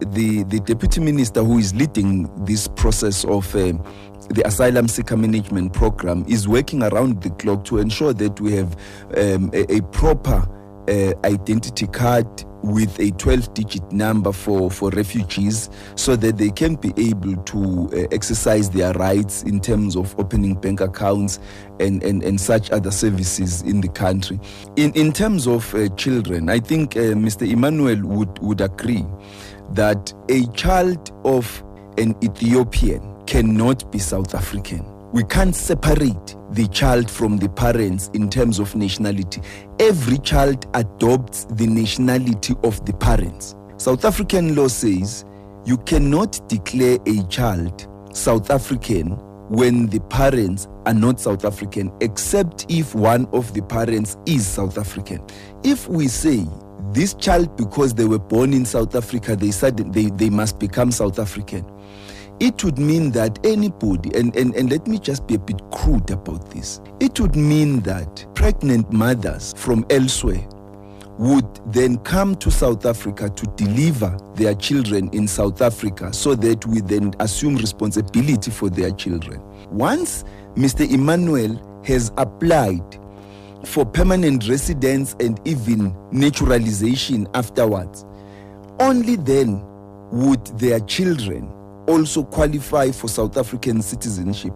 the, the deputy minister who is leading this process of uh, the asylum seeker management program is working around the clock to ensure that we have um, a, a proper uh, identity card with a 12 digit number for, for refugees so that they can be able to uh, exercise their rights in terms of opening bank accounts and, and, and such other services in the country. In, in terms of uh, children, I think uh, Mr. Emmanuel would, would agree that a child of an Ethiopian cannot be South African. We can't separate the child from the parents in terms of nationality. Every child adopts the nationality of the parents. South African law says you cannot declare a child South African when the parents are not South African, except if one of the parents is South African. If we say this child, because they were born in South Africa, they said they, they must become South African it would mean that anybody, and, and, and let me just be a bit crude about this, it would mean that pregnant mothers from elsewhere would then come to South Africa to deliver their children in South Africa so that we then assume responsibility for their children. Once Mr. Emmanuel has applied for permanent residence and even naturalization afterwards, only then would their children also qualify for South African citizenship.